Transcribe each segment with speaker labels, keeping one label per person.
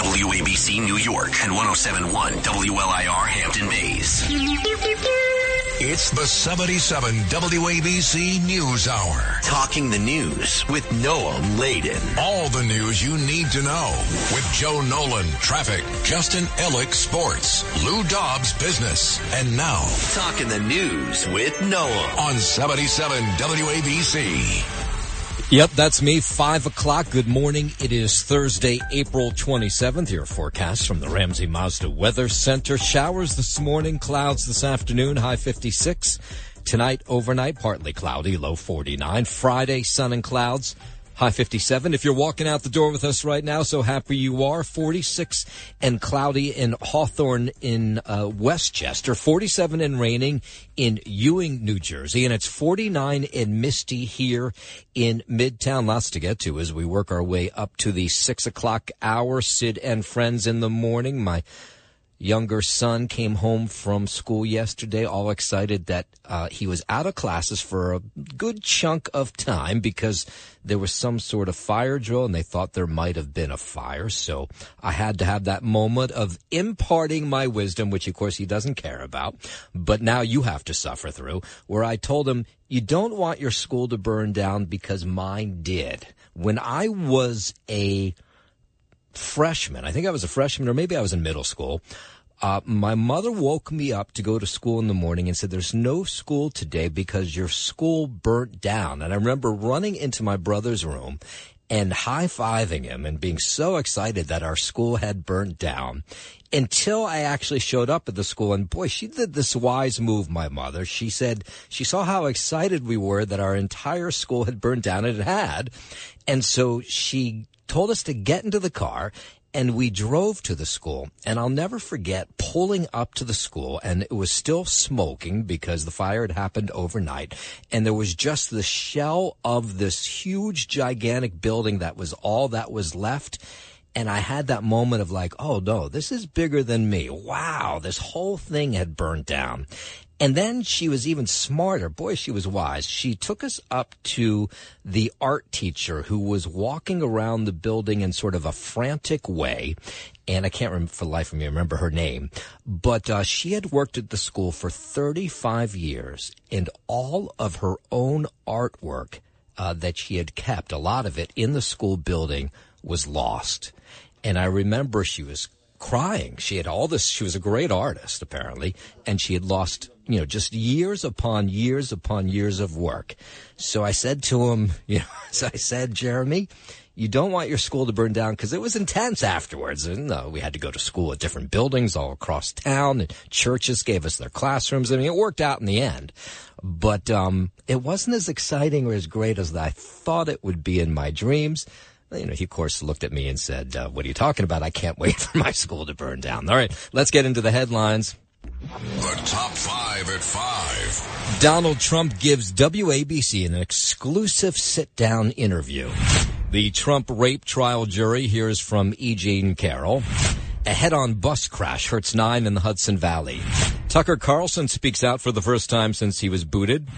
Speaker 1: WABC New York and 1071 WLIR Hampton Bays.
Speaker 2: It's the 77 WABC News Hour.
Speaker 1: Talking the news with Noam Laden.
Speaker 2: All the news you need to know with Joe Nolan, traffic, Justin Ellick, sports, Lou Dobbs, business, and now
Speaker 1: Talking the news with Noam.
Speaker 2: on 77 WABC.
Speaker 3: Yep, that's me. Five o'clock. Good morning. It is Thursday, April 27th. Your forecast from the Ramsey Mazda Weather Center. Showers this morning, clouds this afternoon, high 56. Tonight, overnight, partly cloudy, low 49. Friday, sun and clouds, high 57. If you're walking out the door with us right now, so happy you are. 46 and cloudy in Hawthorne in uh, Westchester. 47 and raining in Ewing, New Jersey. And it's 49 and misty here in Midtown. Lots to get to as we work our way up to the 6 o'clock hour. Sid and friends in the morning. My younger son came home from school yesterday, all excited that uh, he was out of classes for a good chunk of time because there was some sort of fire drill and they thought there might have been a fire. So I had to have that moment of imparting my wisdom, which of course he doesn't care about, but now you have to suffer through, where I told him, you don't want your school to burn down because mine did. When I was a freshman. I think I was a freshman, or maybe I was in middle school. Uh, my mother woke me up to go to school in the morning and said, There's no school today because your school burnt down. And I remember running into my brother's room and high fiving him and being so excited that our school had burnt down until I actually showed up at the school. And boy, she did this wise move, my mother. She said she saw how excited we were that our entire school had burned down, and it had. And so she told us to get into the car and we drove to the school and I'll never forget pulling up to the school and it was still smoking because the fire had happened overnight and there was just the shell of this huge gigantic building that was all that was left and I had that moment of like, oh no, this is bigger than me. Wow, this whole thing had burned down. And then she was even smarter. Boy, she was wise. She took us up to the art teacher who was walking around the building in sort of a frantic way. And I can't remember for life of me remember her name, but uh, she had worked at the school for 35 years and all of her own artwork uh, that she had kept, a lot of it in the school building was lost. And I remember she was crying. She had all this, she was a great artist apparently, and she had lost, you know, just years upon years upon years of work. So I said to him, you know, so I said, Jeremy, you don't want your school to burn down because it was intense afterwards. And uh, we had to go to school at different buildings all across town and churches gave us their classrooms. I mean, it worked out in the end, but, um, it wasn't as exciting or as great as I thought it would be in my dreams you know, he of course looked at me and said, uh, "What are you talking about? I can't wait for my school to burn down." All right, let's get into the headlines.
Speaker 2: The top five at five.
Speaker 3: Donald Trump gives WABC an exclusive sit-down interview. The Trump rape trial jury hears from E. Jean Carroll. A head-on bus crash hurts nine in the Hudson Valley. Tucker Carlson speaks out for the first time since he was booted.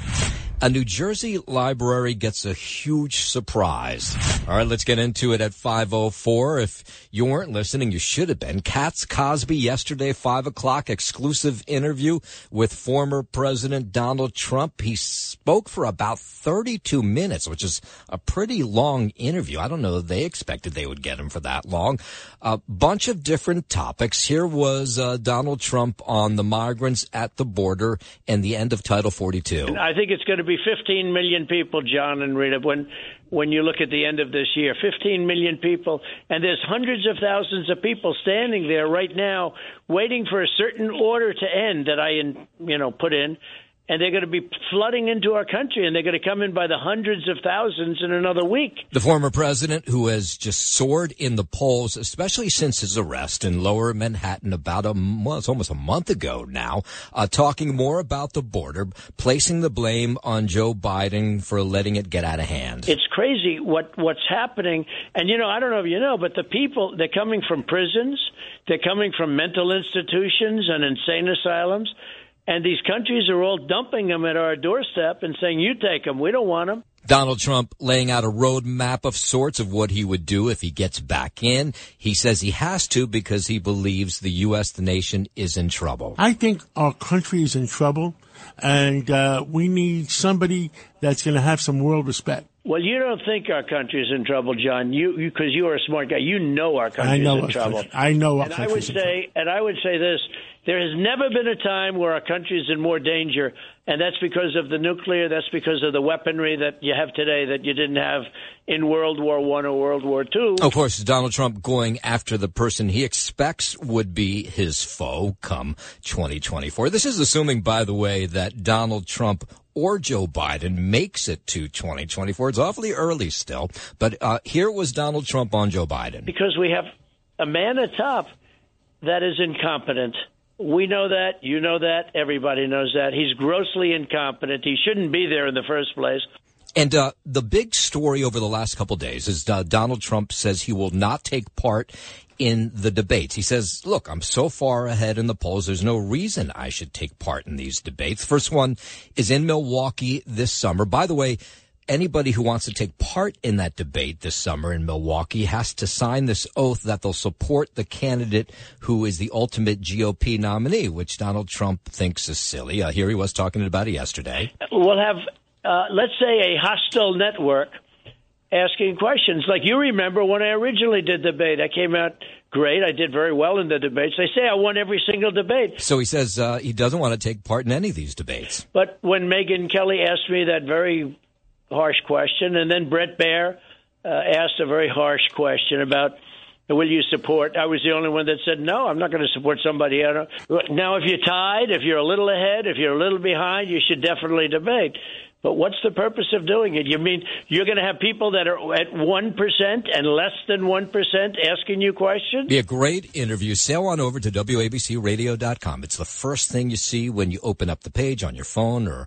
Speaker 3: A New Jersey library gets a huge surprise. All right, let's get into it at 504. If you weren't listening, you should have been. Cats Cosby yesterday, 5 o'clock, exclusive interview with former President Donald Trump. He spoke for about 32 minutes, which is a pretty long interview. I don't know they expected they would get him for that long. A bunch of different topics. Here was uh, Donald Trump on the migrants at the border and the end of Title 42.
Speaker 4: And I think it's going to be 15 million people, John and Rita, when when you look at the end of this year. 15 million people, and there's hundreds of thousands of people standing there right now waiting for a certain order to end that I, you know, put in. And they're going to be flooding into our country, and they're going to come in by the hundreds of thousands in another week.
Speaker 3: The former president, who has just soared in the polls, especially since his arrest in lower Manhattan about a well, it's almost a month ago now, uh, talking more about the border, placing the blame on Joe Biden for letting it get out of hand.
Speaker 4: It's crazy what what's happening, and you know, I don't know if you know, but the people they're coming from prisons, they're coming from mental institutions and insane asylums. And these countries are all dumping them at our doorstep and saying, you take them. We don't want them.
Speaker 3: Donald Trump laying out a roadmap of sorts of what he would do if he gets back in. He says he has to because he believes the U.S., the nation, is in trouble.
Speaker 5: I think our country is in trouble, and uh, we need somebody that's going to have some world respect.
Speaker 4: Well, you don't think our country is in trouble, John. You because you, are a smart guy. You know our country
Speaker 5: I know
Speaker 4: is in trouble.
Speaker 5: Country. I know our
Speaker 4: and I would
Speaker 5: say,
Speaker 4: trouble. and I would say this: there has never been a time where our country is in more danger, and that's because of the nuclear. That's because of the weaponry that you have today that you didn't have in World War One or World War Two.
Speaker 3: Of course, Donald Trump going after the person he expects would be his foe come 2024. This is assuming, by the way, that Donald Trump or Joe Biden makes it to 2024. It's awfully early still, but uh, here was Donald Trump on Joe Biden.
Speaker 4: Because we have a man atop that is incompetent we know that. You know that. Everybody knows that. He's grossly incompetent. He shouldn't be there in the first place.
Speaker 3: And uh, the big story over the last couple days is uh, Donald Trump says he will not take part in the debates. He says, look, I'm so far ahead in the polls. There's no reason I should take part in these debates. First one is in Milwaukee this summer. By the way, anybody who wants to take part in that debate this summer in Milwaukee has to sign this oath that they'll support the candidate who is the ultimate GOP nominee, which Donald Trump thinks is silly. Uh, here he was talking about it yesterday.
Speaker 4: We'll have, uh, let's say, a hostile network asking questions. Like you remember when I originally did debate, I came out great. I did very well in the debates. They say I won every single debate.
Speaker 3: So he says uh, he doesn't want to take part in any of these debates.
Speaker 4: But when Megyn Kelly asked me that very harsh question. And then Bret Baier uh, asked a very harsh question about will you support? I was the only one that said no. I'm not going to support somebody. Else. Now, if you're tied, if you're a little ahead, if you're a little behind, you should definitely debate. But what's the purpose of doing it? You mean you're going to have people that are at 1% and less than 1% asking you questions?
Speaker 3: Be a great interview. Sail on over to WABCRadio.com. It's the first thing you see when you open up the page on your phone or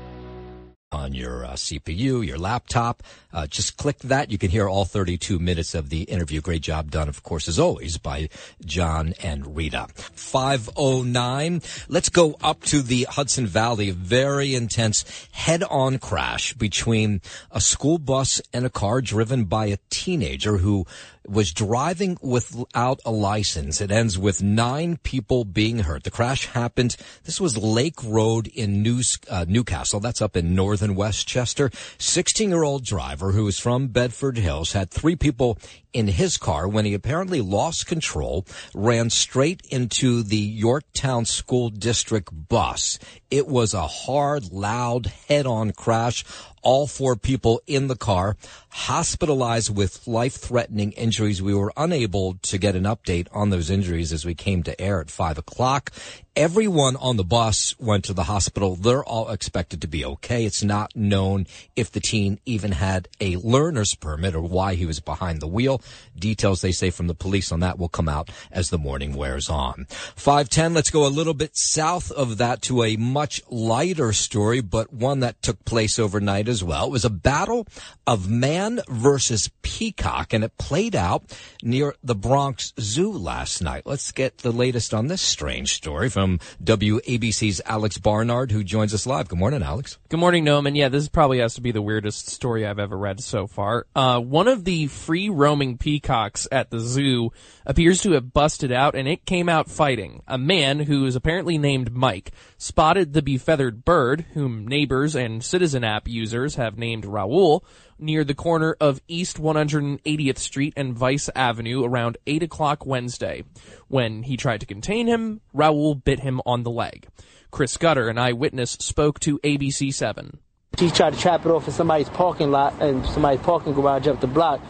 Speaker 3: on your uh, CPU, your laptop. Uh, just click that. You can hear all 32 minutes of the interview. Great job done, of course, as always, by John and Rita. 509. Let's go up to the Hudson Valley. Very intense head-on crash between a school bus and a car driven by a teenager who was driving without a license. It ends with nine people being hurt. The crash happened. This was Lake Road in New, uh, New Castle. That's up in northern Westchester. 16 year old driver who is from Bedford Hills had three people in his car when he apparently lost control, ran straight into the Yorktown School District bus. It was a hard, loud, head-on crash. All four people in the car hospitalized with life-threatening injuries. We were unable to get an update on those injuries as we came to air at five o'clock. Everyone on the bus went to the hospital. They're all expected to be okay. It's not known if the teen even had a learner's permit or why he was behind the wheel. Details they say from the police on that will come out as the morning wears on. 510, let's go a little bit south of that to a much lighter story, but one that took place overnight as well. It was a battle of man versus peacock and it played out near the Bronx Zoo last night. Let's get the latest on this strange story from from WABC's Alex Barnard, who joins us live. Good morning, Alex.
Speaker 6: Good morning, Noam. And yeah, this probably has to be the weirdest story I've ever read so far. Uh, one of the free roaming peacocks at the zoo appears to have busted out and it came out fighting. A man who is apparently named Mike spotted the befeathered bird, whom neighbors and citizen app users have named Raoul, near the corner of East 180th Street and Vyse Avenue around 8 o'clock Wednesday. When he tried to contain him, Raoul bit him on the leg. Chris Gutter, an eyewitness, spoke to ABC7.
Speaker 7: He tried to trap it off in somebody's parking lot and somebody's parking garage up the block.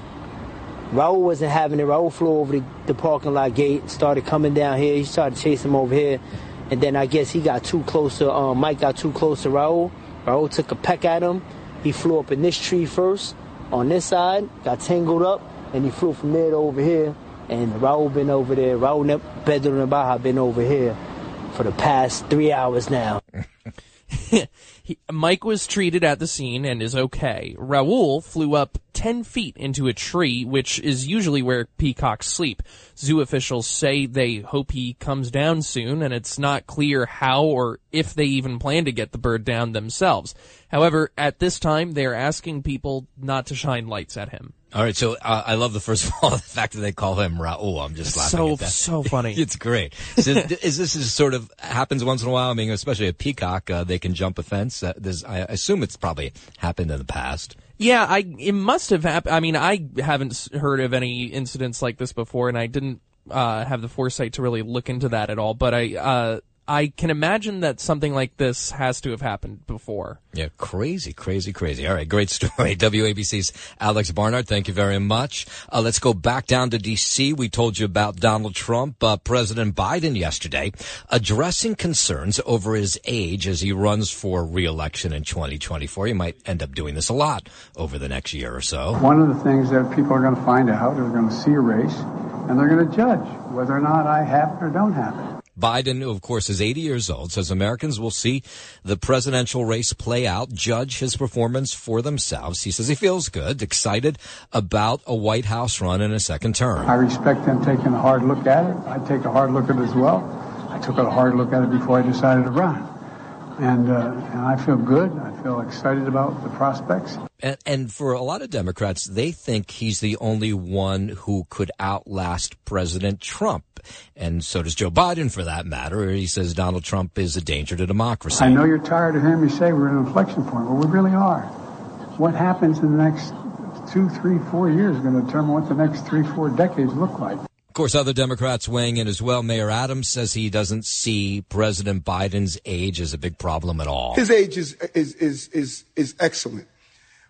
Speaker 7: Raul wasn't having it. Raul flew over the, the parking lot gate, started coming down here. He started chasing him over here. And then I guess he got too close to, um, Mike got too close to Raul. Raul took a peck at him. He flew up in this tree first on this side, got tangled up, and he flew from there to over here. And Raul been over there. Raul Pedro Navaja been over here for the past three hours now.
Speaker 6: he, Mike was treated at the scene and is okay. Raul flew up 10 feet into a tree, which is usually where peacocks sleep. Zoo officials say they hope he comes down soon, and it's not clear how or if they even plan to get the bird down themselves. However, at this time, they're asking people not to shine lights at him.
Speaker 3: All right, so uh, I love the first of all the fact that they call him Raul. I'm just laughing
Speaker 6: so
Speaker 3: at that.
Speaker 6: so funny.
Speaker 3: it's great. So is this is sort of happens once in a while? I mean, especially a peacock, uh, they can jump a fence. Uh, I assume it's probably happened in the past.
Speaker 6: Yeah, I it must have happened. I mean, I haven't heard of any incidents like this before, and I didn't uh, have the foresight to really look into that at all. But I uh, I can imagine that something like this has to have happened before.
Speaker 3: Yeah, crazy, crazy, crazy. All right, great story. WABC's Alex Barnard, thank you very much. Uh, let's go back down to D.C. We told you about Donald Trump, uh, President Biden yesterday, addressing concerns over his age as he runs for reelection in 2024. He might end up doing this a lot over the next year or so.
Speaker 8: One of the things that people are going to find out, they're going to see a race, and they're going to judge whether or not I have it or don't have it.
Speaker 3: Biden, who of course, is 80 years old, says Americans will see the presidential race play out, judge his performance for themselves. He says he feels good, excited about a White House run in a second term.
Speaker 8: I respect them taking a hard look at it. I take a hard look at it as well. I took a hard look at it before I decided to run. And, uh, and I feel good. I feel excited about the prospects.
Speaker 3: And, and, for a lot of Democrats, they think he's the only one who could outlast President Trump. And so does Joe Biden, for that matter. He says Donald Trump is a danger to democracy.
Speaker 8: I know you're tired of hearing me say we're at an inflection point. Well, we really are. What happens in the next two, three, four years is going to determine what the next three, four decades look like.
Speaker 3: Of course, other Democrats weighing in as well. Mayor Adams says he doesn't see President Biden's age as a big problem at all.
Speaker 9: His age is, is, is, is, is excellent.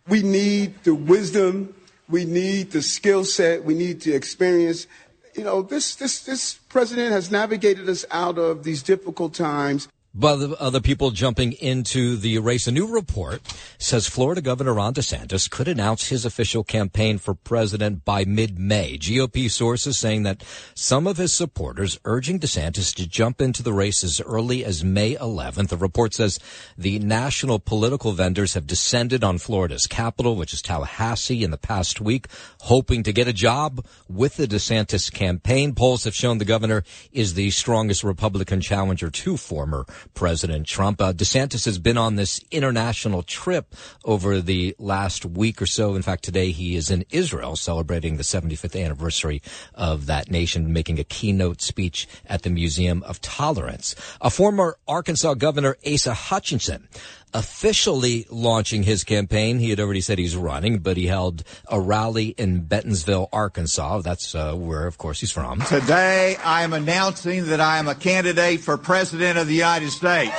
Speaker 9: We need the wisdom. We need the skill set. We need the experience. You know, this, this, this president has navigated us out of these difficult times.
Speaker 3: But other people jumping into the race. A new report says Florida Governor Ron DeSantis could announce his official campaign for president by mid-May. GOP sources saying that some of his supporters urging DeSantis to jump into the race as early as May 11th. The report says the national political vendors have descended on Florida's capital, which is Tallahassee, in the past week, hoping to get a job with the DeSantis campaign. Polls have shown the governor is the strongest Republican challenger to former President Trump. Uh, DeSantis has been on this international trip over the last week or so. In fact, today he is in Israel celebrating the 75th anniversary of that nation, making a keynote speech at the Museum of Tolerance. A former Arkansas governor, Asa Hutchinson, officially launching his campaign. He had already said he's running, but he held a rally in Bentonville, Arkansas. That's uh, where, of course, he's from.
Speaker 10: Today, I am announcing that I am a candidate for President of the United States.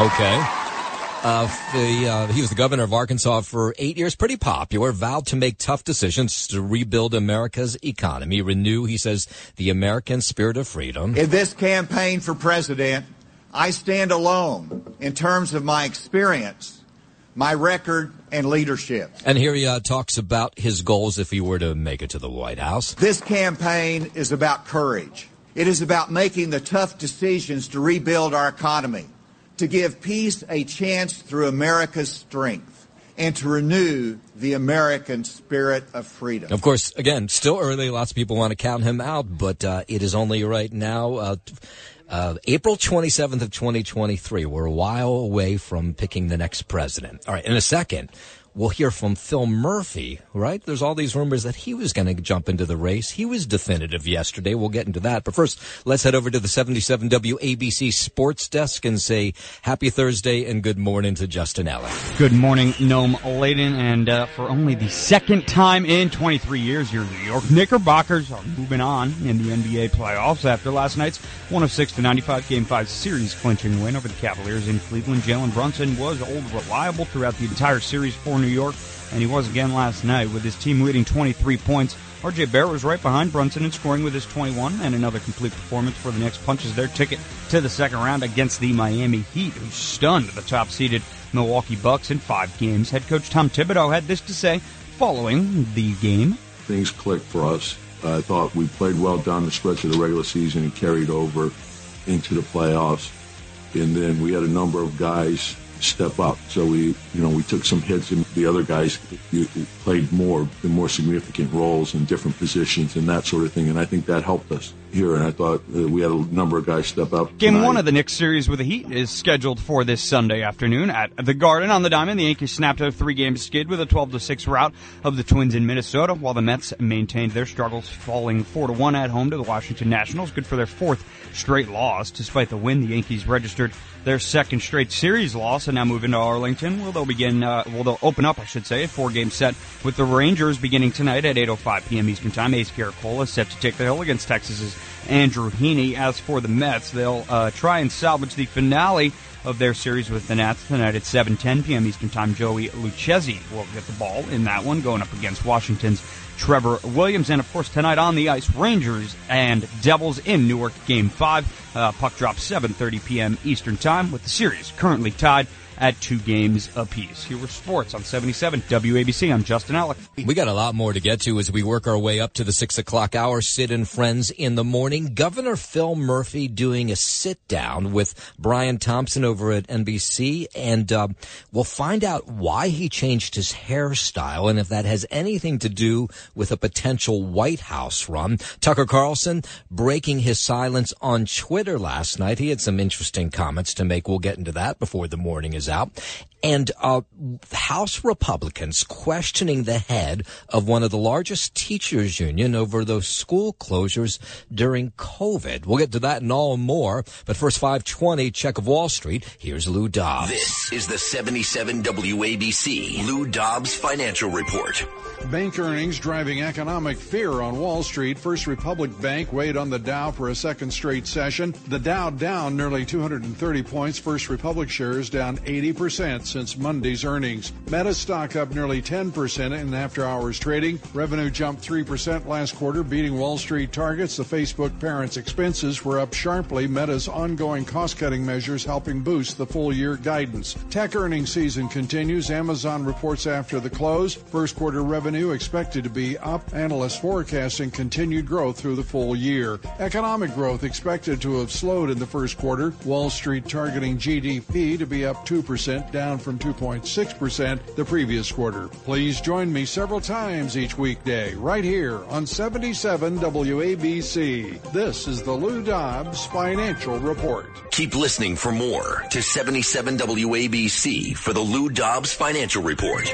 Speaker 3: Okay. Uh, the, uh, he was the governor of Arkansas for eight years, pretty popular, vowed to make tough decisions to rebuild America's economy, renew, he says, the American spirit of freedom.
Speaker 10: In this campaign for president, I stand alone in terms of my experience, my record, and leadership.
Speaker 3: And here he uh, talks about his goals if he were to make it to the White House.
Speaker 10: This campaign is about courage. It is about making the tough decisions to rebuild our economy, to give peace a chance through America's strength, and to renew the American spirit of freedom.
Speaker 3: Of course, again, still early. Lots of people want to count him out, but uh, it is only right now. Uh, uh, April 27th of 2023. We're a while away from picking the next president. All right, in a second, we'll hear from Phil Murphy, right? There's all these rumors that he was going to jump into the race. He was definitive yesterday. We'll get into that. But first, let's head over to the 77 WABC sports desk and say happy Thursday and good morning to Justin Allen.
Speaker 11: Good morning, Noam Laden. And uh, for only the second time in 23 years, your New York Knickerbockers are moving on in the NBA playoffs after last night's 106 to 95 Game 5 series clinching win over the Cavaliers in Cleveland. Jalen Brunson was old reliable throughout the entire series for New York, and he was again last night with his team leading 23 points. RJ Barrett was right behind Brunson in scoring with his 21, and another complete performance for the Knicks punches their ticket to the second round against the Miami Heat, who stunned the top-seeded Milwaukee Bucks in five games. Head coach Tom Thibodeau had this to say following the game.
Speaker 12: Things clicked for us. I thought we played well down the stretch of the regular season and carried over into the playoffs. And then we had a number of guys step up. So we, you know, we took some hits, and the other guys played more, more significant roles in different positions and that sort of thing. And I think that helped us here. And I thought we had a number of guys step up.
Speaker 11: Game
Speaker 12: tonight.
Speaker 11: one of the Knicks series with the Heat is scheduled for this Sunday afternoon at the Garden on the Diamond. The Yankees snapped a three-game skid with a 12 6 rout of the Twins in Minnesota, while the Mets maintained their struggles, falling 4 1 at home to the Washington Nationals. Good for their fourth straight loss. Despite the win, the Yankees registered their second straight series loss and now move into Arlington. Well, they'll begin, uh, well, they'll open up, I should say, a four game set with the Rangers beginning tonight at 8.05 p.m. Eastern Time. Ace Gerrit Cole is set to take the hill against Texas's Andrew Heaney. As for the Mets, they'll, uh, try and salvage the finale of their series with the Nats tonight at 7:10 p.m. Eastern Time. Joey Lucchesi will get the ball in that one, going up against Washington's Trevor Williams, and of course tonight on the ice, Rangers and Devils in Newark, Game Five. Uh, puck drop 7:30 p.m. Eastern Time, with the series currently tied at two games apiece. Here were sports on 77 WABC. I'm Justin Alec.
Speaker 3: We got a lot more to get to as we work our way up to the six o'clock hour. Sid and friends in the morning. Governor Phil Murphy doing a sit down with Brian Thompson over at NBC, and uh, we'll find out why he changed his hairstyle and if that has anything to do with a potential White House run. Tucker Carlson breaking his silence on Twitter last night. He had some interesting comments to make. We'll get into that before the morning is out. And uh, House Republicans questioning the head of one of the largest teachers union over those school closures during COVID. We'll get to that and all and more. But first, 520, check of Wall Street. Here's Lou Dobbs.
Speaker 1: This is the 77 WABC Lou Dobbs Financial Report.
Speaker 13: Bank earnings driving economic fear on Wall Street. First Republic Bank weighed on the Dow for a second straight session. The Dow down nearly 230 points. First Republic shares down 80% since Monday's earnings. Meta stock up nearly 10% in after hours trading. Revenue jumped 3% last quarter, beating Wall Street targets. The Facebook parent's expenses were up sharply. Meta's ongoing cost cutting measures helping boost the full year guidance. Tech earnings season continues. Amazon reports after the close. First quarter revenue expected to be up. Analysts forecasting continued growth through the full year. Economic growth expected to have slowed in the first quarter. Wall Street targeting GDP to be up 2%, down from 2.6% the previous quarter. Please join me several times each weekday right here on 77 WABC. This is the Lou Dobbs Financial Report.
Speaker 1: Keep listening for more to 77 WABC for the Lou Dobbs Financial Report.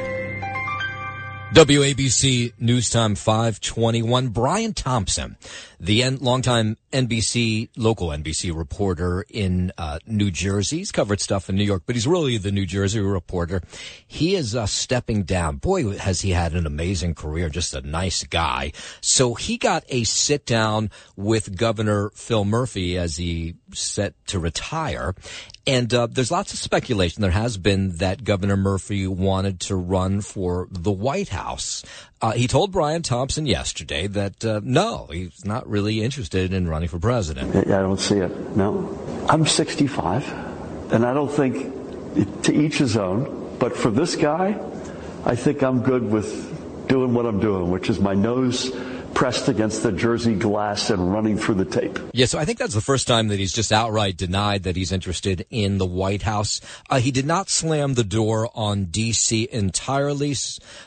Speaker 3: WABC News Time 521. Brian Thompson, the en- longtime NBC, local NBC reporter in uh, New Jersey. He's covered stuff in New York, but he's really the New Jersey reporter. He is uh, stepping down. Boy, has he had an amazing career. Just a nice guy. So he got a sit down with Governor Phil Murphy as he set to retire. And uh, there's lots of speculation. There has been that Governor Murphy wanted to run for the White House. Uh, he told Brian Thompson yesterday that uh, no, he's not really interested in running for president.
Speaker 14: I don't see it. No, I'm 65, and I don't think to each his own. But for this guy, I think I'm good with doing what I'm doing, which is my nose pressed against the jersey glass and running through the tape.
Speaker 3: Yeah, so I think that's the first time that he's just outright denied that he's interested in the White House. Uh, he did not slam the door on D.C. entirely,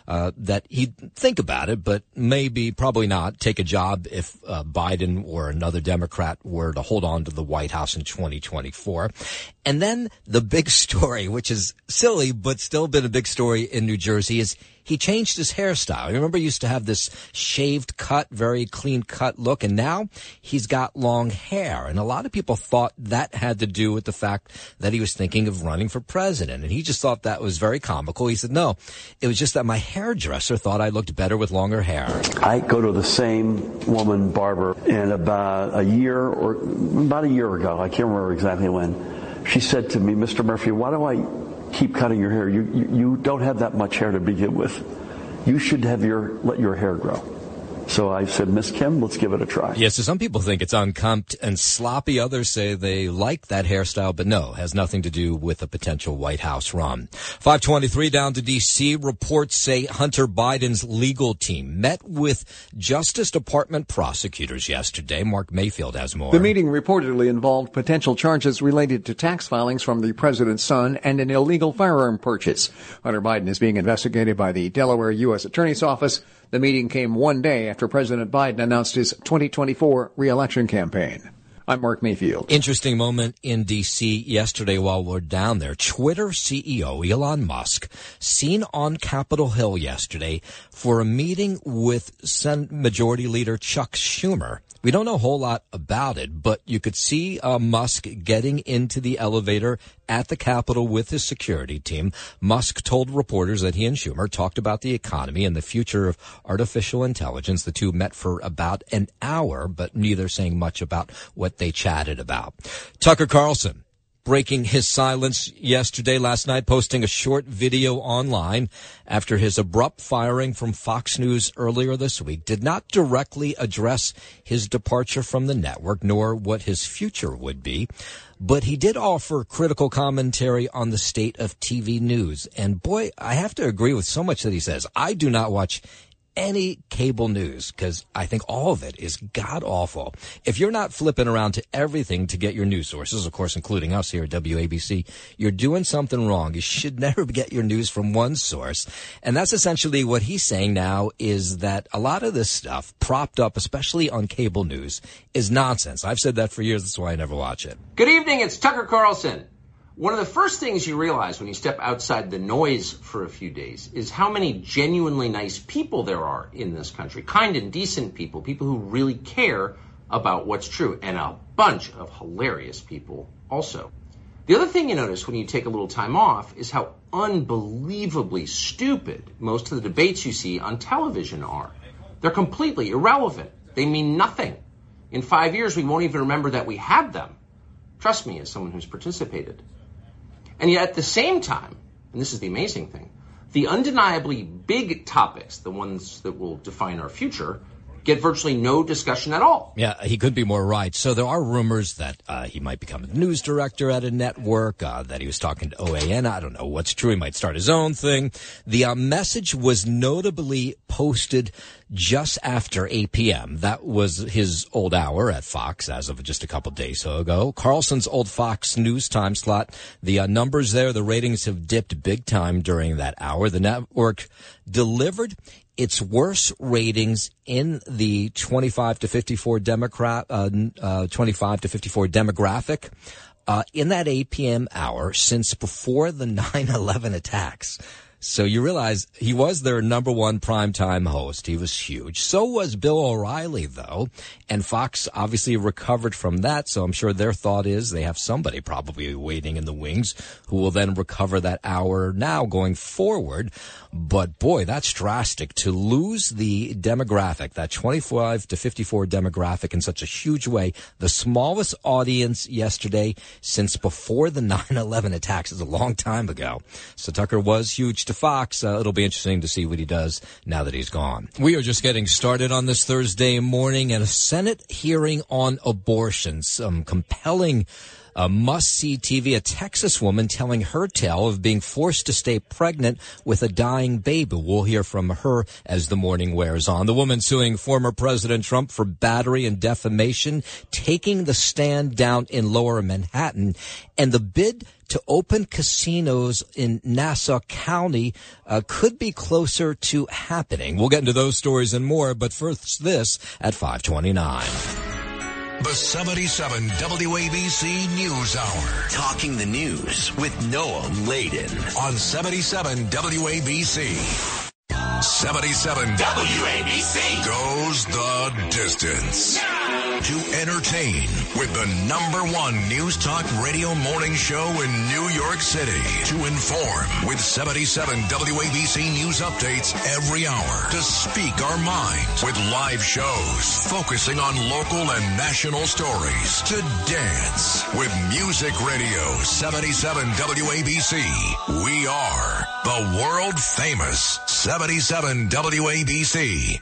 Speaker 3: uh, that he'd think about it, but maybe, probably not, take a job if uh, Biden or another Democrat were to hold on to the White House in 2024. And then the big story, which is silly, but still been a big story in New Jersey, is he changed his hairstyle. You remember he used to have this shaved cut, very clean cut look, and now he's got long hair. And a lot of people thought that had to do with the fact that he was thinking of running for president. And he just thought that was very comical. He said, no, it was just that my hairdresser thought I looked better with longer hair.
Speaker 14: I go to the same woman barber, and about a year or about a year ago, I can't remember exactly when, she said to me, Mr. Murphy, why do I keep cutting your hair. You, you, you don't have that much hair to begin with. You should have your, let your hair grow. So I said, Miss Kim, let's give it a try.
Speaker 3: Yeah, so some people think it's unkempt and sloppy. Others say they like that hairstyle, but no, has nothing to do with a potential White House run. 523 down to D.C. Reports say Hunter Biden's legal team met with Justice Department prosecutors yesterday. Mark Mayfield has more.
Speaker 15: The meeting reportedly involved potential charges related to tax filings from the president's son and an illegal firearm purchase. Hunter Biden is being investigated by the Delaware U.S. Attorney's Office. The meeting came one day after President Biden announced his 2024 reelection campaign. I'm Mark Mayfield.
Speaker 3: Interesting moment in D.C. yesterday while we're down there. Twitter CEO Elon Musk seen on Capitol Hill yesterday for a meeting with Senate Majority Leader Chuck Schumer. We don't know a whole lot about it, but you could see uh, Musk getting into the elevator at the Capitol with his security team. Musk told reporters that he and Schumer talked about the economy and the future of artificial intelligence. The two met for about an hour, but neither saying much about what they chatted about. Tucker Carlson breaking his silence yesterday, last night, posting a short video online after his abrupt firing from Fox News earlier this week, did not directly address his departure from the network nor what his future would be. But he did offer critical commentary on the state of TV news. And boy, I have to agree with so much that he says. I do not watch any cable news because I think all of it is god awful. If you're not flipping around to everything to get your news sources, of course, including us here at WABC, you're doing something wrong. You should never get your news from one source. And that's essentially what he's saying now is that a lot of this stuff propped up, especially on cable news, is nonsense. I've said that for years. That's why I never watch it.
Speaker 16: Good evening. It's Tucker Carlson. One of the first things you realize when you step outside the noise for a few days is how many genuinely nice people there are in this country. Kind and decent people, people who really care about what's true, and a bunch of hilarious people also. The other thing you notice when you take a little time off is how unbelievably stupid most of the debates you see on television are. They're completely irrelevant. They mean nothing. In five years, we won't even remember that we had them. Trust me, as someone who's participated. And yet at the same time, and this is the amazing thing, the undeniably big topics, the ones that will define our future, get virtually no discussion at all.
Speaker 3: Yeah, he could be more right. So there are rumors that uh, he might become a news director at a network, uh, that he was talking to OAN. I don't know what's true. He might start his own thing. The uh, message was notably posted just after 8 p.m. That was his old hour at Fox as of just a couple days ago. Carlson's old Fox News time slot. The uh, numbers there, the ratings have dipped big time during that hour. The network delivered its worst ratings in the 25 to 54 Democrat, uh, uh, 25 to 54 demographic. Uh, in that 8 p.m. hour since before the 9-11 attacks. So you realize he was their number one primetime host. He was huge. So was Bill O'Reilly, though. And Fox obviously recovered from that. So I'm sure their thought is they have somebody probably waiting in the wings who will then recover that hour now going forward. But boy, that's drastic to lose the demographic, that 25 to 54 demographic in such a huge way. The smallest audience yesterday since before the 9-11 attacks is a long time ago. So Tucker was huge Fox. Uh, it'll be interesting to see what he does now that he's gone. We are just getting started on this Thursday morning and a Senate hearing on abortion. Some compelling A must see TV, a Texas woman telling her tale of being forced to stay pregnant with a dying baby. We'll hear from her as the morning wears on. The woman suing former President Trump for battery and defamation, taking the stand down in lower Manhattan, and the bid to open casinos in Nassau County uh, could be closer to happening. We'll get into those stories and more, but first this at 529.
Speaker 2: The 77 WABC News Hour.
Speaker 1: Talking the news with Noam Laden.
Speaker 2: On 77 WABC. 77
Speaker 1: WABC
Speaker 2: goes the distance. To entertain with the number one news talk radio morning show in New York City. To inform with 77 WABC news updates every hour. To speak our minds with live shows focusing on local and national stories. To dance with Music Radio 77 WABC. We are the world famous 77 WABC.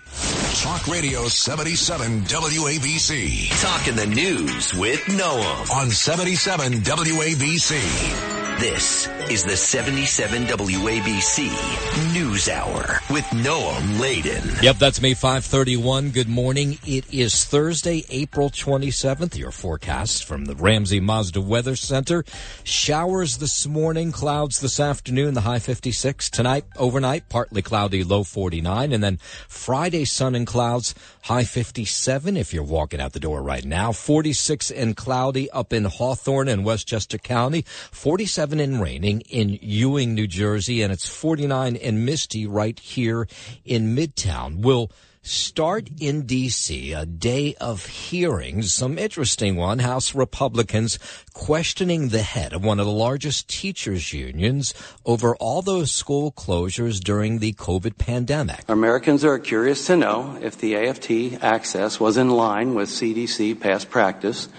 Speaker 2: Talk Radio 77 WABC.
Speaker 1: Talking the news with Noam.
Speaker 2: On 77 WABC.
Speaker 1: This is the 77 WABC News Hour with Noam Laden.
Speaker 3: Yep, that's me, 531. Good morning. It is Thursday, April 27th. Your forecast from the Ramsey Mazda Weather Center. Showers this morning, clouds this afternoon, the high 56. Tonight, overnight, partly cloudy, low 49. And then Friday, sun and clouds, high 57 if you're walking out the door right now. 46 and cloudy up in Hawthorne and Westchester County. 47 and raining in Ewing, New Jersey, and it's 49 and misty right here in Midtown. We'll start in D.C. a day of hearings. Some interesting one. House Republicans questioning the head of one of the largest teachers unions over all those school closures during the COVID pandemic.
Speaker 17: Americans are curious to know if the AFT access was in line with CDC past practice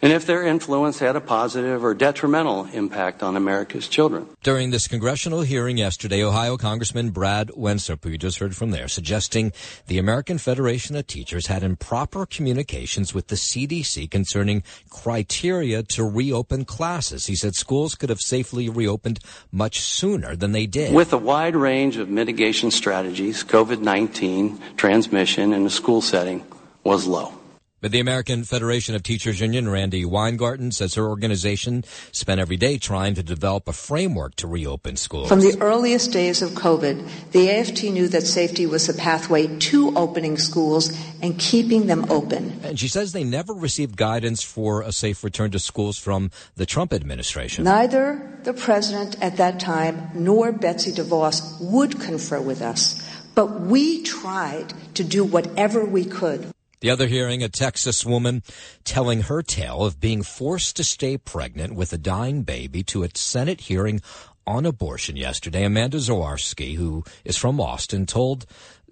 Speaker 17: and if their influence had a positive or detrimental impact on America's children.
Speaker 3: During this congressional hearing yesterday, Ohio Congressman Brad Wenstrup, who you just heard from there, suggesting the American Federation of Teachers had improper communications with the CDC concerning criteria to reopen classes. He said schools could have safely reopened much sooner than they did.
Speaker 17: With a wide range of mitigation strategies, COVID-19 transmission in a school setting was low.
Speaker 3: But the American Federation of Teachers Union, Randi Weingarten, says her organization spent every day trying to develop a framework to reopen schools.
Speaker 18: From the earliest days of COVID, the AFT knew that safety was the pathway to opening schools and keeping them open.
Speaker 3: And she says they never received guidance for a safe return to schools from the Trump administration.
Speaker 18: Neither the president at that time nor Betsy DeVos would confer with us, but we tried to do whatever we could.
Speaker 3: The other hearing, a Texas woman telling her tale of being forced to stay pregnant with a dying baby to a Senate hearing on abortion yesterday. Amanda Zurawski, who is from Austin, told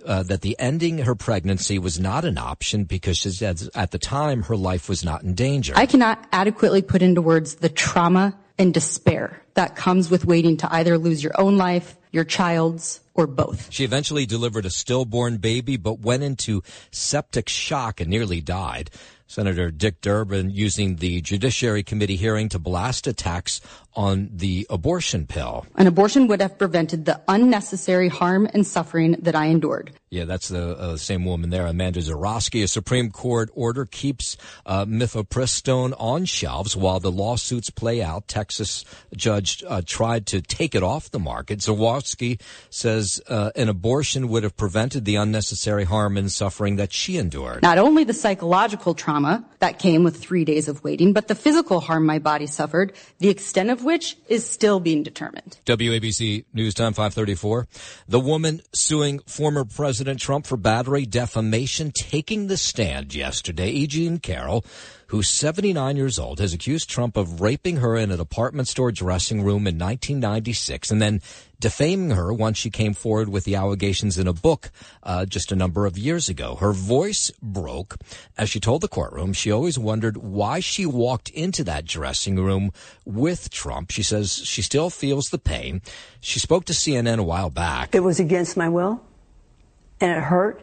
Speaker 3: uh, that the ending her pregnancy was not an option because she said at the time her life was not in danger.
Speaker 19: I cannot adequately put into words the trauma and despair that comes with waiting to either lose your own life, your child's, or both.
Speaker 3: She eventually delivered a stillborn baby, but went into septic shock and nearly died. Senator Dick Durbin using the Judiciary Committee hearing to blast attacks on the abortion pill.
Speaker 19: An abortion would have prevented the unnecessary harm and suffering that I endured.
Speaker 3: Yeah, that's the uh, same woman there, Amanda Zurawski. A Supreme Court order keeps uh, mifepristone on shelves while the lawsuits play out. Texas judge uh, tried to take it off the market. Zurawski says uh, an abortion would have prevented the unnecessary harm and suffering that she endured.
Speaker 19: Not only the psychological trauma that came with three days of waiting, but the physical harm my body suffered, the extent of which is still being determined.
Speaker 3: WABC News Time 534. The woman suing former President Trump for battery defamation taking the stand yesterday. E. Jean Carroll, who's 79 years old, has accused Trump of raping her in a department store dressing room in 1996 and then defaming her once she came forward with the allegations in a book uh, just a number of years ago. Her voice broke as she told the courtroom she always wondered why she walked into that dressing room with Trump. She says she still feels the pain. She spoke to CNN a while back.
Speaker 20: It was against my will and it hurt.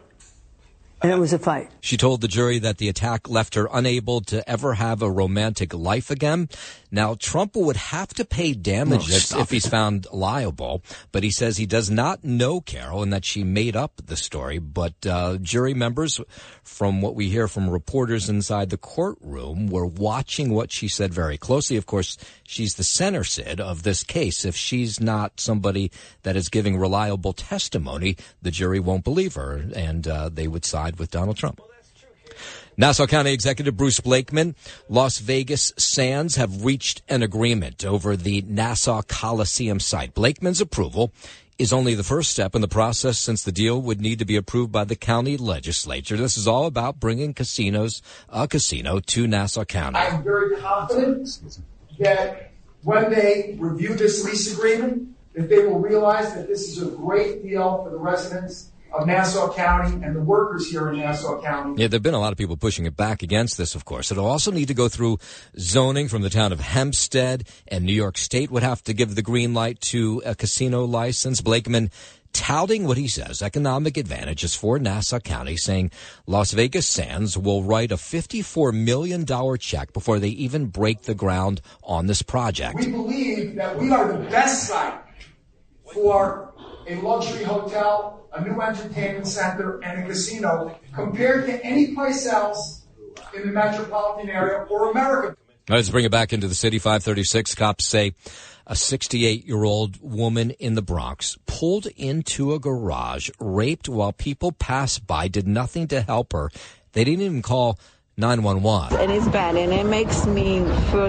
Speaker 7: And it was a fight.
Speaker 3: She told the jury that the attack left her unable to ever have a romantic life again. Now, Trump would have to pay damages Oh, if he's found liable, but he says he does not know Carroll and that she made up the story. But uh, jury members, from what we hear from reporters inside the courtroom, were watching what she said very closely. Of course, she's the center, Sid, of this case. If she's not somebody that is giving reliable testimony, the jury won't believe her, and uh, they would side with Donald Trump. Nassau County Executive Bruce Blakeman, Las Vegas Sands have reached an agreement over the Nassau Coliseum site. Blakeman's approval is only the first step in the process since the deal would need to be approved by the county legislature. This is all about bringing casinos, a casino to Nassau County.
Speaker 21: I'm very confident that when they review this lease agreement, that they will realize that this is a great deal for the residents of Nassau County and the workers here in Nassau County.
Speaker 3: Yeah, there have been a lot of people pushing it back against this, of course. It'll also need to go through zoning from the town of Hempstead, and New York State would have to give the green light to a casino license. Blakeman touting what he says economic advantages for Nassau County, saying Las Vegas Sands will write a $54 million check before they even break the ground on this project.
Speaker 21: We believe that we are the best site for a luxury hotel, a new entertainment center, and a casino compared to any place else in the metropolitan area or America.
Speaker 3: Let's bring it back into the city. 536 cops say a 68 year old woman in the Bronx pulled into a garage, raped while people passed by, did nothing to help her. They didn't even call 911.
Speaker 22: And it's bad, and it makes me feel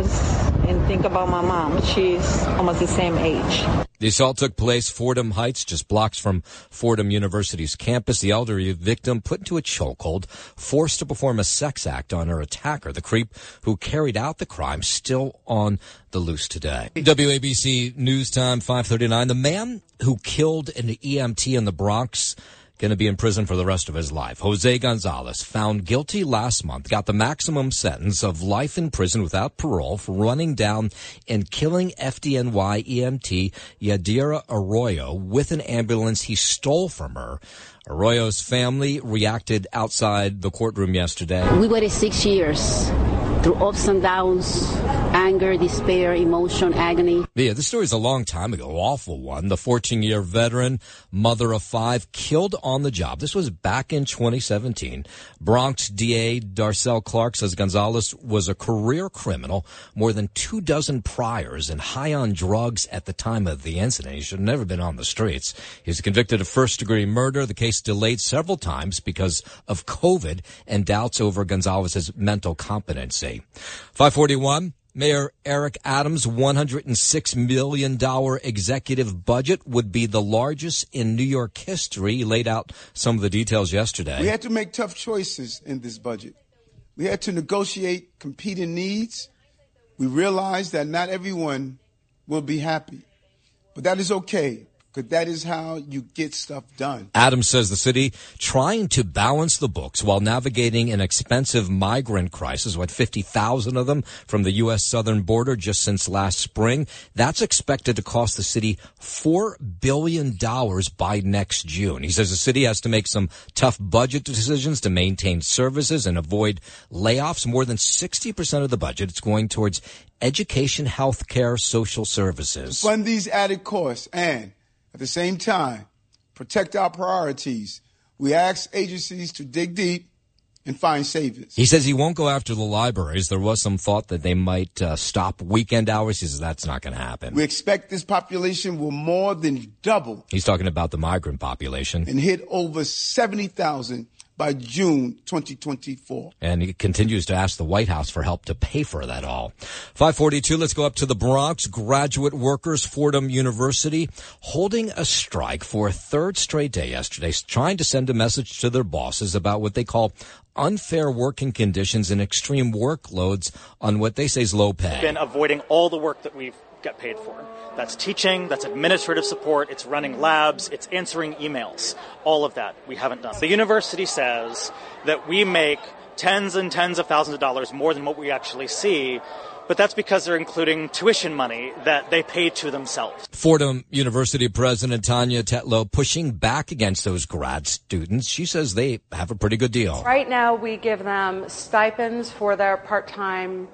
Speaker 22: and think about my mom. She's almost the same age.
Speaker 3: The assault took place Fordham Heights, just blocks from Fordham University's campus. The elderly victim put into a chokehold, forced to perform a sex act on her attacker. The creep who carried out the crime still on the loose today. WABC News Time 539. The man who killed an EMT in the Bronx going to be in prison for the rest of his life. Jose Gonzalez, found guilty last month, got the maximum sentence of life in prison without parole for running down and killing FDNY EMT Yadira Arroyo with an ambulance he stole from her. Arroyo's family reacted outside the courtroom yesterday.
Speaker 23: We waited six years through ups and downs, anger, despair, emotion, agony.
Speaker 3: Yeah, this story is a long time ago, awful one. The 14 year veteran, mother of five, killed on the job. This was back in 2017. Bronx DA Darcel Clark says Gonzalez was a career criminal, more than two dozen priors, and high on drugs at the time of the incident. He should have never been on the streets. He was convicted of first degree murder. The case delayed several times because of COVID and doubts over Gonzalez's mental competency. 541. Mayor Eric Adams' $106 million executive budget would be the largest in New York history. He laid out some of the details yesterday.
Speaker 9: We had to make tough choices in this budget. We had to negotiate competing needs. We realized that not everyone will be happy, but that is okay because that is how you get stuff done.
Speaker 3: Adams says the city trying to balance the books while navigating an expensive migrant crisis, what 50,000 of them from the U.S. southern border just since last spring. That's expected to cost the city $4 billion by next June. He says the city has to make some tough budget decisions to maintain services and avoid layoffs. More than 60% of the budget is going towards education, health care, social services.
Speaker 9: Fund these added costs and at the same time, protect our priorities. We ask agencies to dig deep and find savings.
Speaker 3: He says he won't go after the libraries. There was some thought that they might uh, stop weekend hours. He says that's not going to happen.
Speaker 9: We expect this population will more than double.
Speaker 3: He's talking about the migrant population.
Speaker 9: And hit over 70,000 by June 2024.
Speaker 3: And he continues to ask the White House for help to pay for that all. 542, let's go up to the Bronx. Graduate workers, Fordham University, holding a strike for a third straight day yesterday, trying to send a message to their bosses about what they call unfair working conditions and extreme workloads on what they say is low pay.
Speaker 20: Been avoiding all the work that we've got paid for. That's teaching, that's administrative support, it's running labs, it's answering emails. All of that we haven't done. The university says that we make tens and tens of thousands of dollars more than what we actually see. But that's because they're including tuition money that they pay to themselves.
Speaker 3: Fordham University President Tania Tetlow pushing back against those grad students. She says they have a pretty good deal.
Speaker 24: Right now, we give them stipends for their part time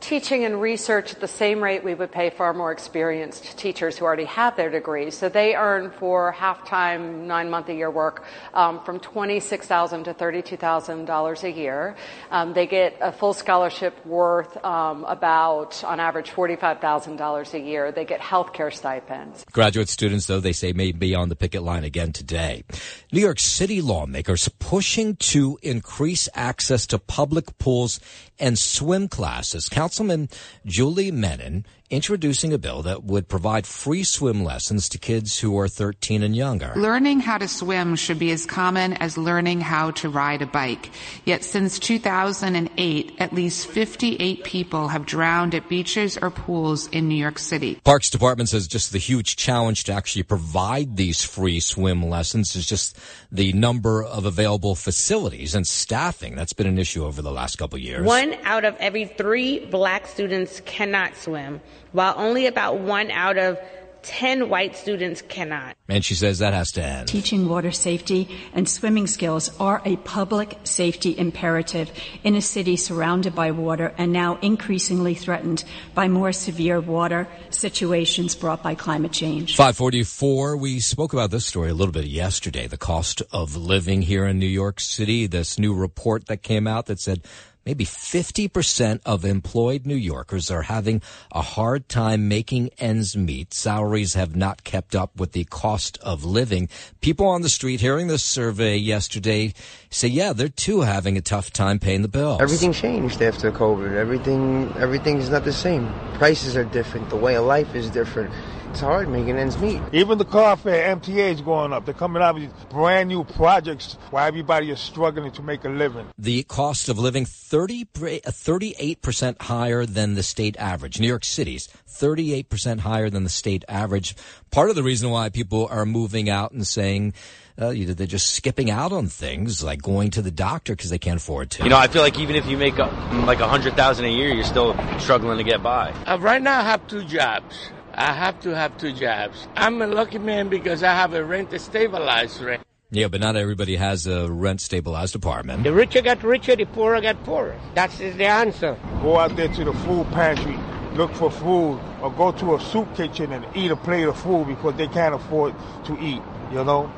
Speaker 24: teaching and research at the same rate we would pay far more experienced teachers who already have their degrees. So they earn for half-time, nine-month a year work um, from 26,000 to thirty-two thousand dollars a year. Um, they get a full scholarship worth um, about, on average, forty-five thousand dollars a year. They get health care stipends.
Speaker 3: Graduate students, though, they say may be on the picket line again today. New York City lawmakers pushing to increase access to public pools and swim classes. Councilman Julie Menin introducing a bill that would provide free swim lessons to kids who are 13 and younger.
Speaker 25: Learning how to swim should be as common as learning how to ride a bike. Yet since 2008, at least 58 people have drowned at beaches or pools in New York City.
Speaker 3: Parks Department says just the huge challenge to actually provide these free swim lessons is just the number of available facilities and staffing. That's been an issue over the last couple of years.
Speaker 26: One out of every three black students cannot swim while only about one out of 10 white students cannot.
Speaker 3: And she says that has to end.
Speaker 27: Teaching water safety and swimming skills are a public safety imperative in a city surrounded by water and now increasingly threatened by more severe water situations brought by climate change.
Speaker 3: 544, we spoke about this story a little bit yesterday. The cost of living here in New York City, this new report that came out that said maybe 50% of employed New Yorkers are having a hard time making ends meet. Salaries have not kept up with the cost of living. People on the street hearing this survey yesterday say, yeah, they're too having a tough time paying the bills.
Speaker 28: Everything changed after COVID. Everything, everything's not the same. Prices are different. The way of life is different. It's hard making ends meet.
Speaker 29: Even the car fare, MTA is going up. They're coming out with brand new projects while everybody is struggling to make a living.
Speaker 3: The cost of living 30, 38% higher than the state average. New York City's 38% higher than the state average. Part of the reason why people are moving out and saying, uh, they're just skipping out on things like going to the doctor because they can't afford to.
Speaker 30: You know, I feel like even if you make a, like a hundred thousand a year, you're still struggling to get by.
Speaker 31: Uh, right now, I have two jobs. I have to have two jobs. I'm a lucky man because I have a rent stabilized rent.
Speaker 3: Yeah, but not everybody has a rent stabilized apartment.
Speaker 31: The richer get richer, the poorer get poorer. That's the answer.
Speaker 29: Go out there to the food pantry, look for food, or go to a soup kitchen and eat a plate of food because they can't afford to eat, you know?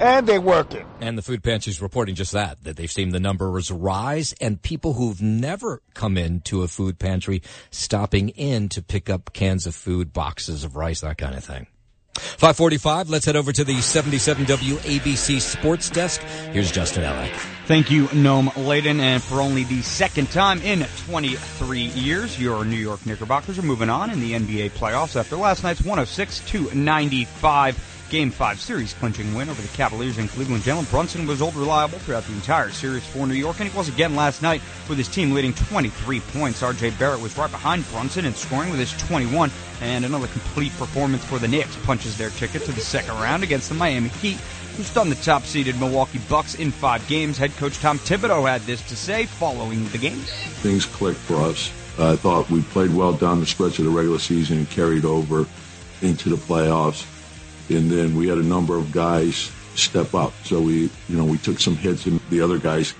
Speaker 29: And they're working.
Speaker 3: And the food pantry is reporting just that, that they've seen the numbers rise and people who've never come into a food pantry stopping in to pick up cans of food, boxes of rice, that kind of thing. 545, let's head over to the 77 WABC Sports Desk. Here's Justin Ellick.
Speaker 11: Thank you, Noam Laden. And for only the second time in 23 years, your New York Knickerbockers are moving on in the NBA playoffs after last night's 106 to 95 Game 5 series clinching win over the Cavaliers in Cleveland. Jalen Brunson was old reliable throughout the entire series for New York, and he was again last night with his team leading 23 points. RJ Barrett was right behind Brunson in scoring with his 21, and another complete performance for the Knicks punches their ticket to the second round against the Miami Heat, who stunned the top seeded Milwaukee Bucks in five games. Head coach Tom Thibodeau had this to say following the game.
Speaker 12: Things clicked for us. Uh, I thought we played well down the stretch of the regular season and carried over into the playoffs and then we had a number of guys step up. So we, you know, we took some hits, and the other guys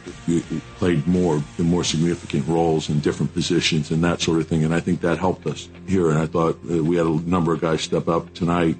Speaker 12: played more in more significant roles in different positions and that sort of thing. And I think that helped us here. And I thought uh, we had a number of guys step up tonight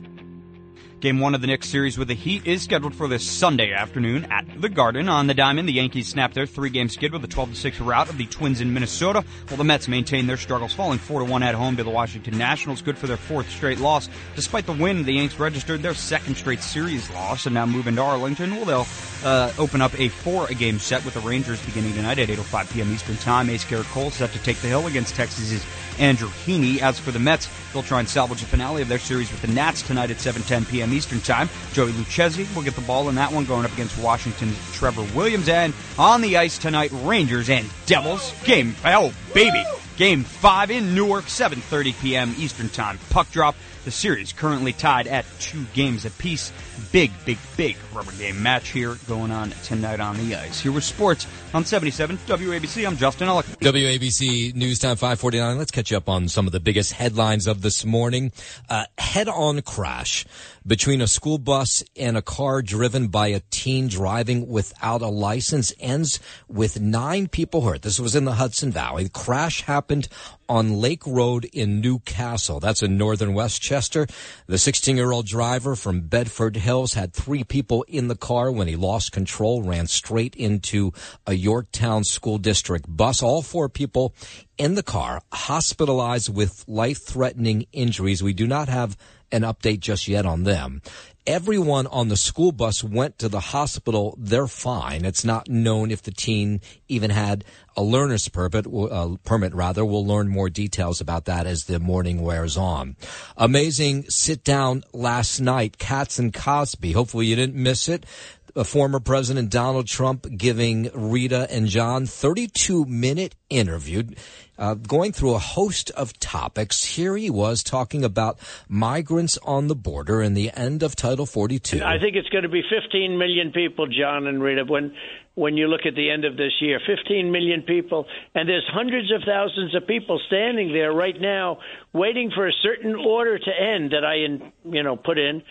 Speaker 11: Game one of the Knicks series with the Heat is scheduled for this Sunday afternoon at the Garden on the Diamond. The Yankees snapped their three-game skid with a 12-6 rout of the Twins in Minnesota, while the Mets maintain their struggles, falling 4-1 at home to the Washington Nationals. Good for their fourth straight loss. Despite the win, the Yanks registered their second straight series loss, and now move into Arlington, where they'll uh, open up a four-game set with the Rangers beginning tonight at 8:05 p.m. Eastern Time. Ace Gerrit Cole set to take the hill against Texas's Andrew Heaney. As for the Mets, they'll try and salvage the finale of their series with the Nats tonight at 7:10 p.m. Eastern Time. Joey Lucchesi will get the ball in that one, going up against Washington's Trevor Williams. And on the ice tonight, Rangers and Devils. Game, oh baby, Game 5 in Newark, 7.30 p.m. Eastern Time. Puck drop. The series currently tied at two games apiece. Big, big, big rubber game match here going on tonight on the ice. Here with sports on 77 WABC. I'm Justin Ellick.
Speaker 3: WABC News Time 549. Let's catch up on some of the biggest headlines of this morning. Uh, head-on crash between a school bus and a car driven by a teen driving without a license ends with nine people hurt. This was in the Hudson Valley. The crash happened on Lake Road in New Castle. That's in northern Westchester. The 16 year old driver from Bedford Hills had three people in the car when he lost control, ran straight into a Yorktown school district bus. All four people in the car hospitalized with life threatening injuries. We do not have an update just yet on them. Everyone on the school bus went to the hospital. They're fine. It's not known if the teen even had a learner's permit, uh, permit rather. We'll learn more details about that as the morning wears on. Amazing sit down last night, Cats and Cosby. Hopefully you didn't miss it uh, former President Donald Trump giving Rita and John 32 minute interview, uh, going through a host of topics. Here he was talking about migrants on the border and the end of Title 42.
Speaker 4: I think it's going to be 15 million people, John and Rita, when when you look at the end of this year 15 million people and there's hundreds of thousands of people standing there right now waiting for a certain order to end that I you know put in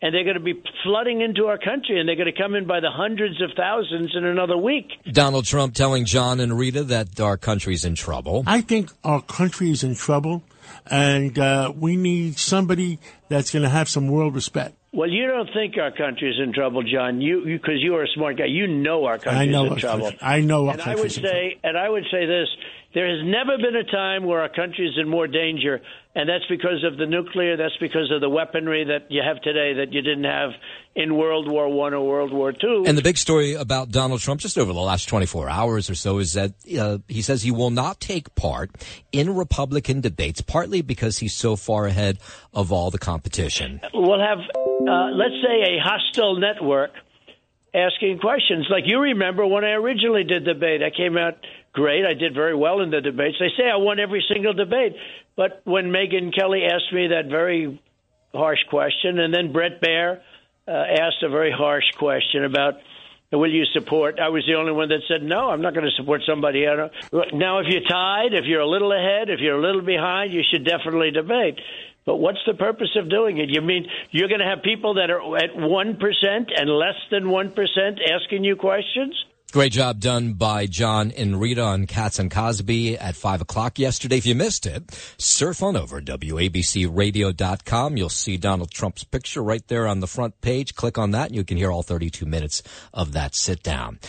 Speaker 4: and they're going to be flooding into our country, and they're going to come in by the hundreds of thousands in another week.
Speaker 3: Donald Trump telling John and Rita that our country's in trouble.
Speaker 5: I think our country is in trouble, and uh, we need somebody that's going to have some world respect.
Speaker 4: Well, you don't think our country is in trouble, John. You because you, are a smart guy. You know our country
Speaker 5: is
Speaker 4: in trouble.
Speaker 5: Country. I know our
Speaker 4: and I would
Speaker 5: say,
Speaker 4: trouble. and I would say this: there has never been a time where our country is in more danger and that's because of the nuclear. That's because of the weaponry that you have today that you didn't have in World War One or World War Two.
Speaker 3: And the big story about Donald Trump, just over the last 24 hours or so, is that uh, he says he will not take part in Republican debates, partly because he's so far ahead of all the competition.
Speaker 4: We'll have, uh, let's say, a hostile network asking questions. Like you remember when I originally did debate, I came out great. I did very well in the debates. They say I won every single debate. But when Megyn Kelly asked me that very harsh question, and then Bret Baier uh, asked a very harsh question about will you support? I was the only one that said no. I'm not going to support somebody. Now, if you're tied, if you're a little ahead, if you're a little behind, you should definitely debate. But what's the purpose of doing it? You mean you're going to have people that are at one percent and less than one percent asking you questions?
Speaker 3: Great job done by John and Rita on Cats and Cosby at 5 o'clock yesterday. If you missed it, surf on over WABCRadio.com. You'll see Donald Trump's picture right there on the front page. Click on that and you can hear all 32 minutes of that sit down.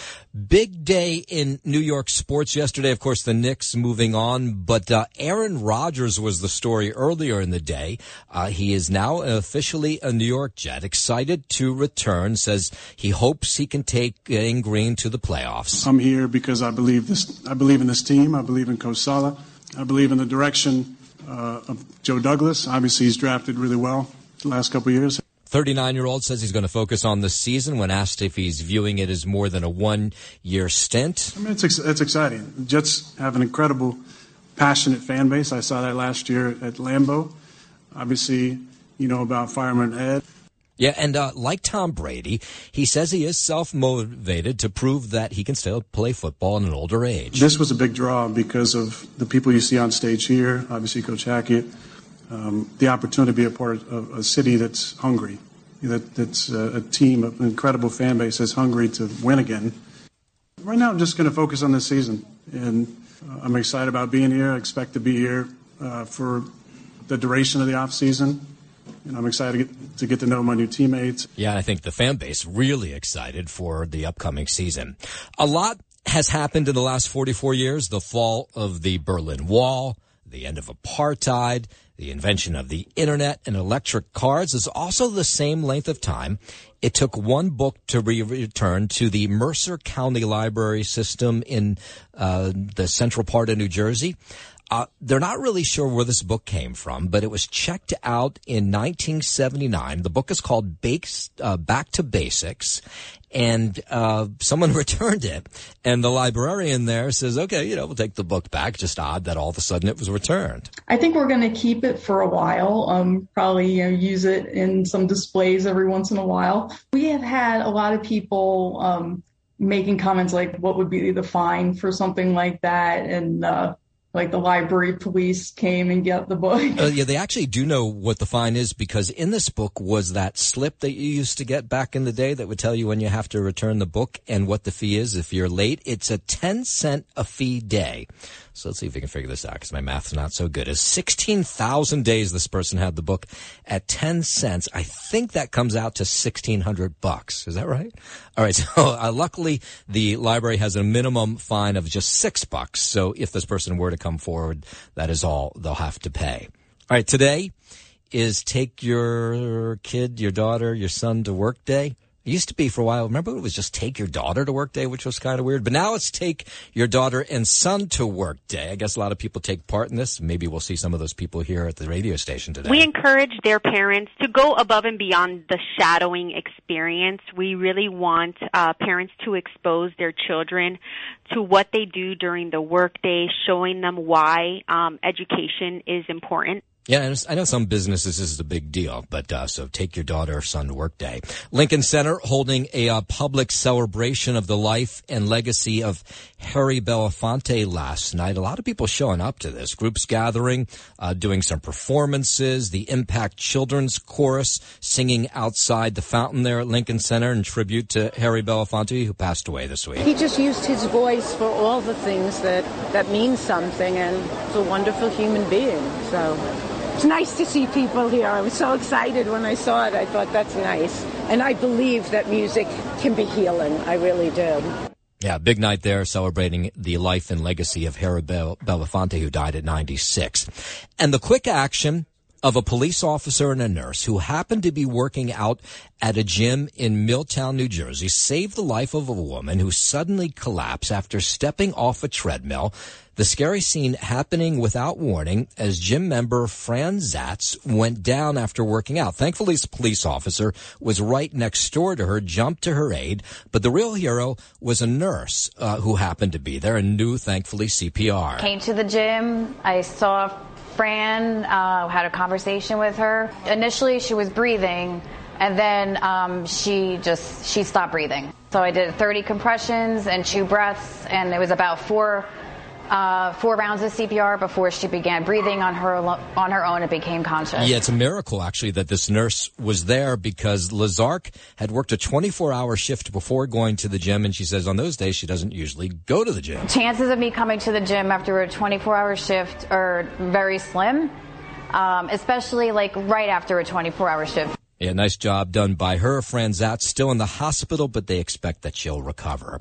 Speaker 3: Big day in New York sports yesterday. Of course, the Knicks moving on, but uh, Aaron Rodgers was the story earlier in the day. Uh, he is now officially a New York Jet, excited to return. Says he hopes he can take Green to the playoffs.
Speaker 32: I'm here because I believe this. I believe in this team. I believe in Coach Saleh. I believe in the direction uh, of Joe Douglas. Obviously, he's drafted really well the last couple years.
Speaker 3: 39 year old says he's going to focus on the season when asked if he's viewing it as more than a one year stint.
Speaker 32: I mean, it's, it's exciting. Jets have an incredible, passionate fan base. I saw that last year at Lambeau. Obviously, you know about Fireman Ed.
Speaker 3: Yeah, and uh, like Tom Brady, he says he is self motivated to prove that he can still play football in an older age.
Speaker 32: This was a big draw because of the people you see on stage here, obviously, Coach Hackett, um, the opportunity to be a part of a city that's hungry, that, that's a, a team, an incredible fan base that's hungry to win again. Right now, I'm just going to focus on this season, and uh, I'm excited about being here. I expect to be here uh, for the duration of the off season. And I'm excited to get, to get to know my new teammates.
Speaker 3: Yeah, I think the fan base really excited for the upcoming season. A lot has happened in the last 44 years. The fall of the Berlin Wall, the end of apartheid, the invention of the internet and electric cars is also the same length of time it took one book to re- return to the Mercer County Library system in uh, the central part of New Jersey. Uh, they're not really sure where this book came from, but it was checked out in 1979. The book is called Bakes, uh, Back to Basics, and uh, someone returned it. And the librarian there says, okay, you know, we'll take the book back. Just odd that all of a sudden it was returned.
Speaker 33: I think we're going to keep it for a while. Um, probably you know use it in some displays every once in a while. We have had a lot of people um, making comments like, "What would be the fine for something like that?" and uh, like the library police came and get the book.
Speaker 3: Uh, yeah, they actually do know what the fine is because in this book was that slip that you used to get back in the day that would tell you when you have to return the book and what the fee is if you're late. It's a 10 cent a fee day. So let's see if we can figure this out because my math's not so good. Is 16,000 days this person had the book at 10 cents. I think that comes out to 1600 bucks. Is that right? All right. So uh, luckily the library has a minimum fine of just six bucks. So if this person were to come forward, that is all they'll have to pay. All right. Today is take your kid, your daughter, your son to work day. It used to be for a while. Remember, it was just take your daughter to work day, which was kind of weird. But now it's take your daughter and son to work day. I guess a lot of people take part in this. Maybe we'll see some of those people here at the radio station today.
Speaker 34: We encourage their parents to go above and beyond the shadowing experience. We really want uh, parents to expose their children to what they do during the workday, showing them why um, education is important.
Speaker 3: Yeah, I know some businesses this is a big deal, but uh, so take your daughter or son to work day. Lincoln Center holding a uh, public celebration of the life and legacy of Harry Belafonte last night. A lot of people showing up to this. Groups gathering, uh, doing some performances. The Impact Children's Chorus singing outside the fountain there at Lincoln Center in tribute to Harry Belafonte, who passed away this week.
Speaker 35: He just used his voice for all the things that that mean something, and he's a wonderful human being. So. It's nice to see people here. I was so excited when I saw it. I thought that's nice. And I believe that music can be healing. I really do.
Speaker 3: Yeah, big night there celebrating the life and legacy of Harry Bel- Belafonte, who died at 96. And the quick action of a police officer and a nurse who happened to be working out at a gym in Milltown, New Jersey, saved the life of a woman who suddenly collapsed after stepping off a treadmill. The scary scene happening without warning as gym member Fran Zatz went down after working out. Thankfully, this police officer was right next door to her, jumped to her aid, but the real hero was a nurse uh, who happened to be there and knew, thankfully, CPR.
Speaker 36: Came to the gym. I saw Fran, uh, had a conversation with her. Initially, she was breathing, and then um, she just she stopped breathing. So I did 30 compressions and two breaths, and it was about four uh, four rounds of CPR before she began breathing on her on her own and became conscious.
Speaker 3: Yeah, it's a miracle actually that this nurse was there because Lazark had worked a 24-hour shift before going to the gym, and she says on those days she doesn't usually go to the gym.
Speaker 36: Chances of me coming to the gym after a 24-hour shift are very slim, um, especially like right after a 24-hour shift.
Speaker 3: Yeah, nice job done by her. Fran Zatz still in the hospital, but they expect that she'll recover.